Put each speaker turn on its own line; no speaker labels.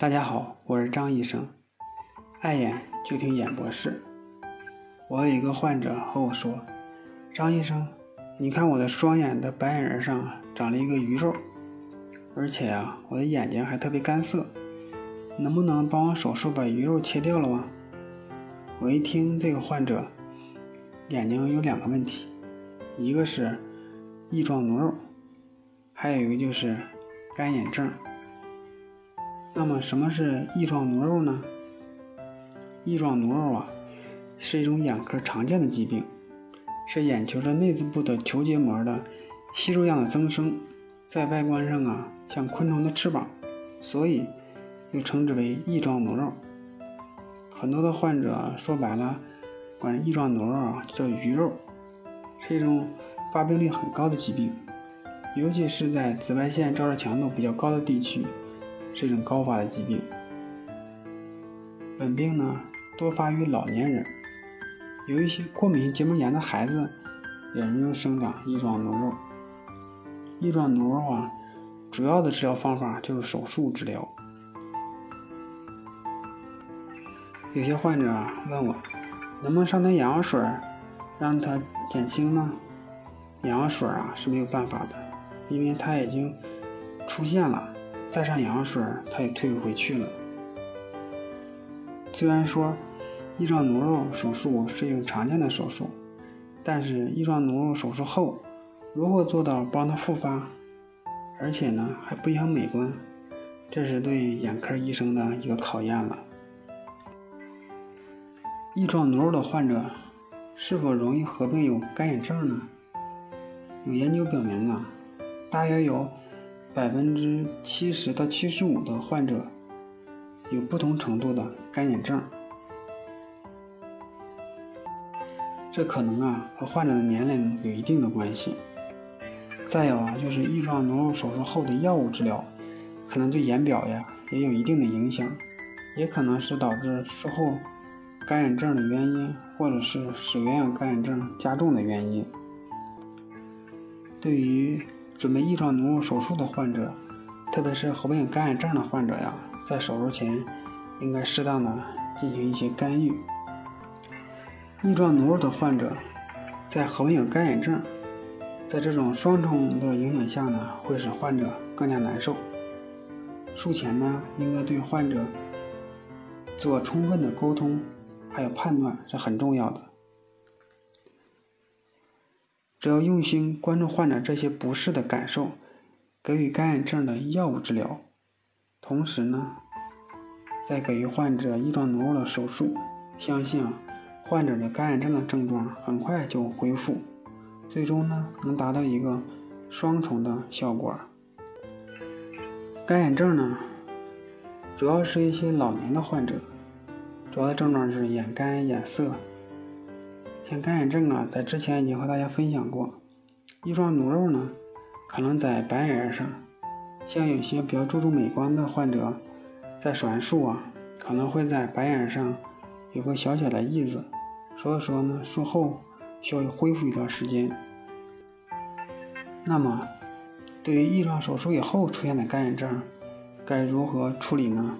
大家好，我是张医生。爱眼就听眼博士。我有一个患者和我说：“张医生，你看我的双眼的白眼仁上长了一个鱼肉，而且啊，我的眼睛还特别干涩，能不能帮我手术把鱼肉切掉了吗？”我一听这个患者眼睛有两个问题，一个是翼状脓肉，还有一个就是干眼症。那么什么是翼状脓肉呢？翼状脓肉啊，是一种眼科常见的疾病，是眼球的内眦部的球结膜的息肉样的增生，在外观上啊像昆虫的翅膀，所以又称之为翼状脓肉。很多的患者说白了，管翼状脓肉啊叫鱼肉，是一种发病率很高的疾病，尤其是在紫外线照射强度比较高的地区。是一种高发的疾病，本病呢多发于老年人，有一些过敏性结膜炎的孩子也容易生长翼状脓肉。翼状脓肉啊，主要的治疗方法就是手术治疗。有些患者问我，能不能上点眼药水，让它减轻呢？眼药水啊是没有办法的，因为它已经出现了。再上眼药水，它也退不回去了。虽然说翼状脓肉手术是一种常见的手术，但是翼状脓肉手术后如何做到帮他复发，而且呢还不影响美观，这是对眼科医生的一个考验了。翼状脓肉的患者是否容易合并有干眼症呢？有研究表明啊，大约有。百分之七十到七十五的患者有不同程度的干眼症，这可能啊和患者的年龄有一定的关系。再有啊就是翼状脓肉手术后的药物治疗，可能对眼表呀也有一定的影响，也可能是导致术后干眼症的原因，或者是使原有干眼症加重的原因。对于准备翼状脓肉手术的患者，特别是合并干眼症的患者呀，在手术前应该适当的进行一些干预。翼状脓肉的患者在合并有干眼症，在这种双重的影响下呢，会使患者更加难受。术前呢，应该对患者做充分的沟通，还有判断是很重要的。只要用心关注患者这些不适的感受，给予干眼症的药物治疗，同时呢，再给予患者翼状脓肉的手术，相信啊，患者的干眼症的症状很快就恢复，最终呢，能达到一个双重的效果。干眼症呢，主要是一些老年的患者，主要的症状是眼干眼涩。像干眼症啊，在之前已经和大家分享过。翼状脓肉呢，可能在白眼上。像有些比较注重美观的患者，在手术啊，可能会在白眼上有个小小的翳子。所以说呢，术后需要恢复一段时间。那么，对于翼状手术以后出现的干眼症，该如何处理呢？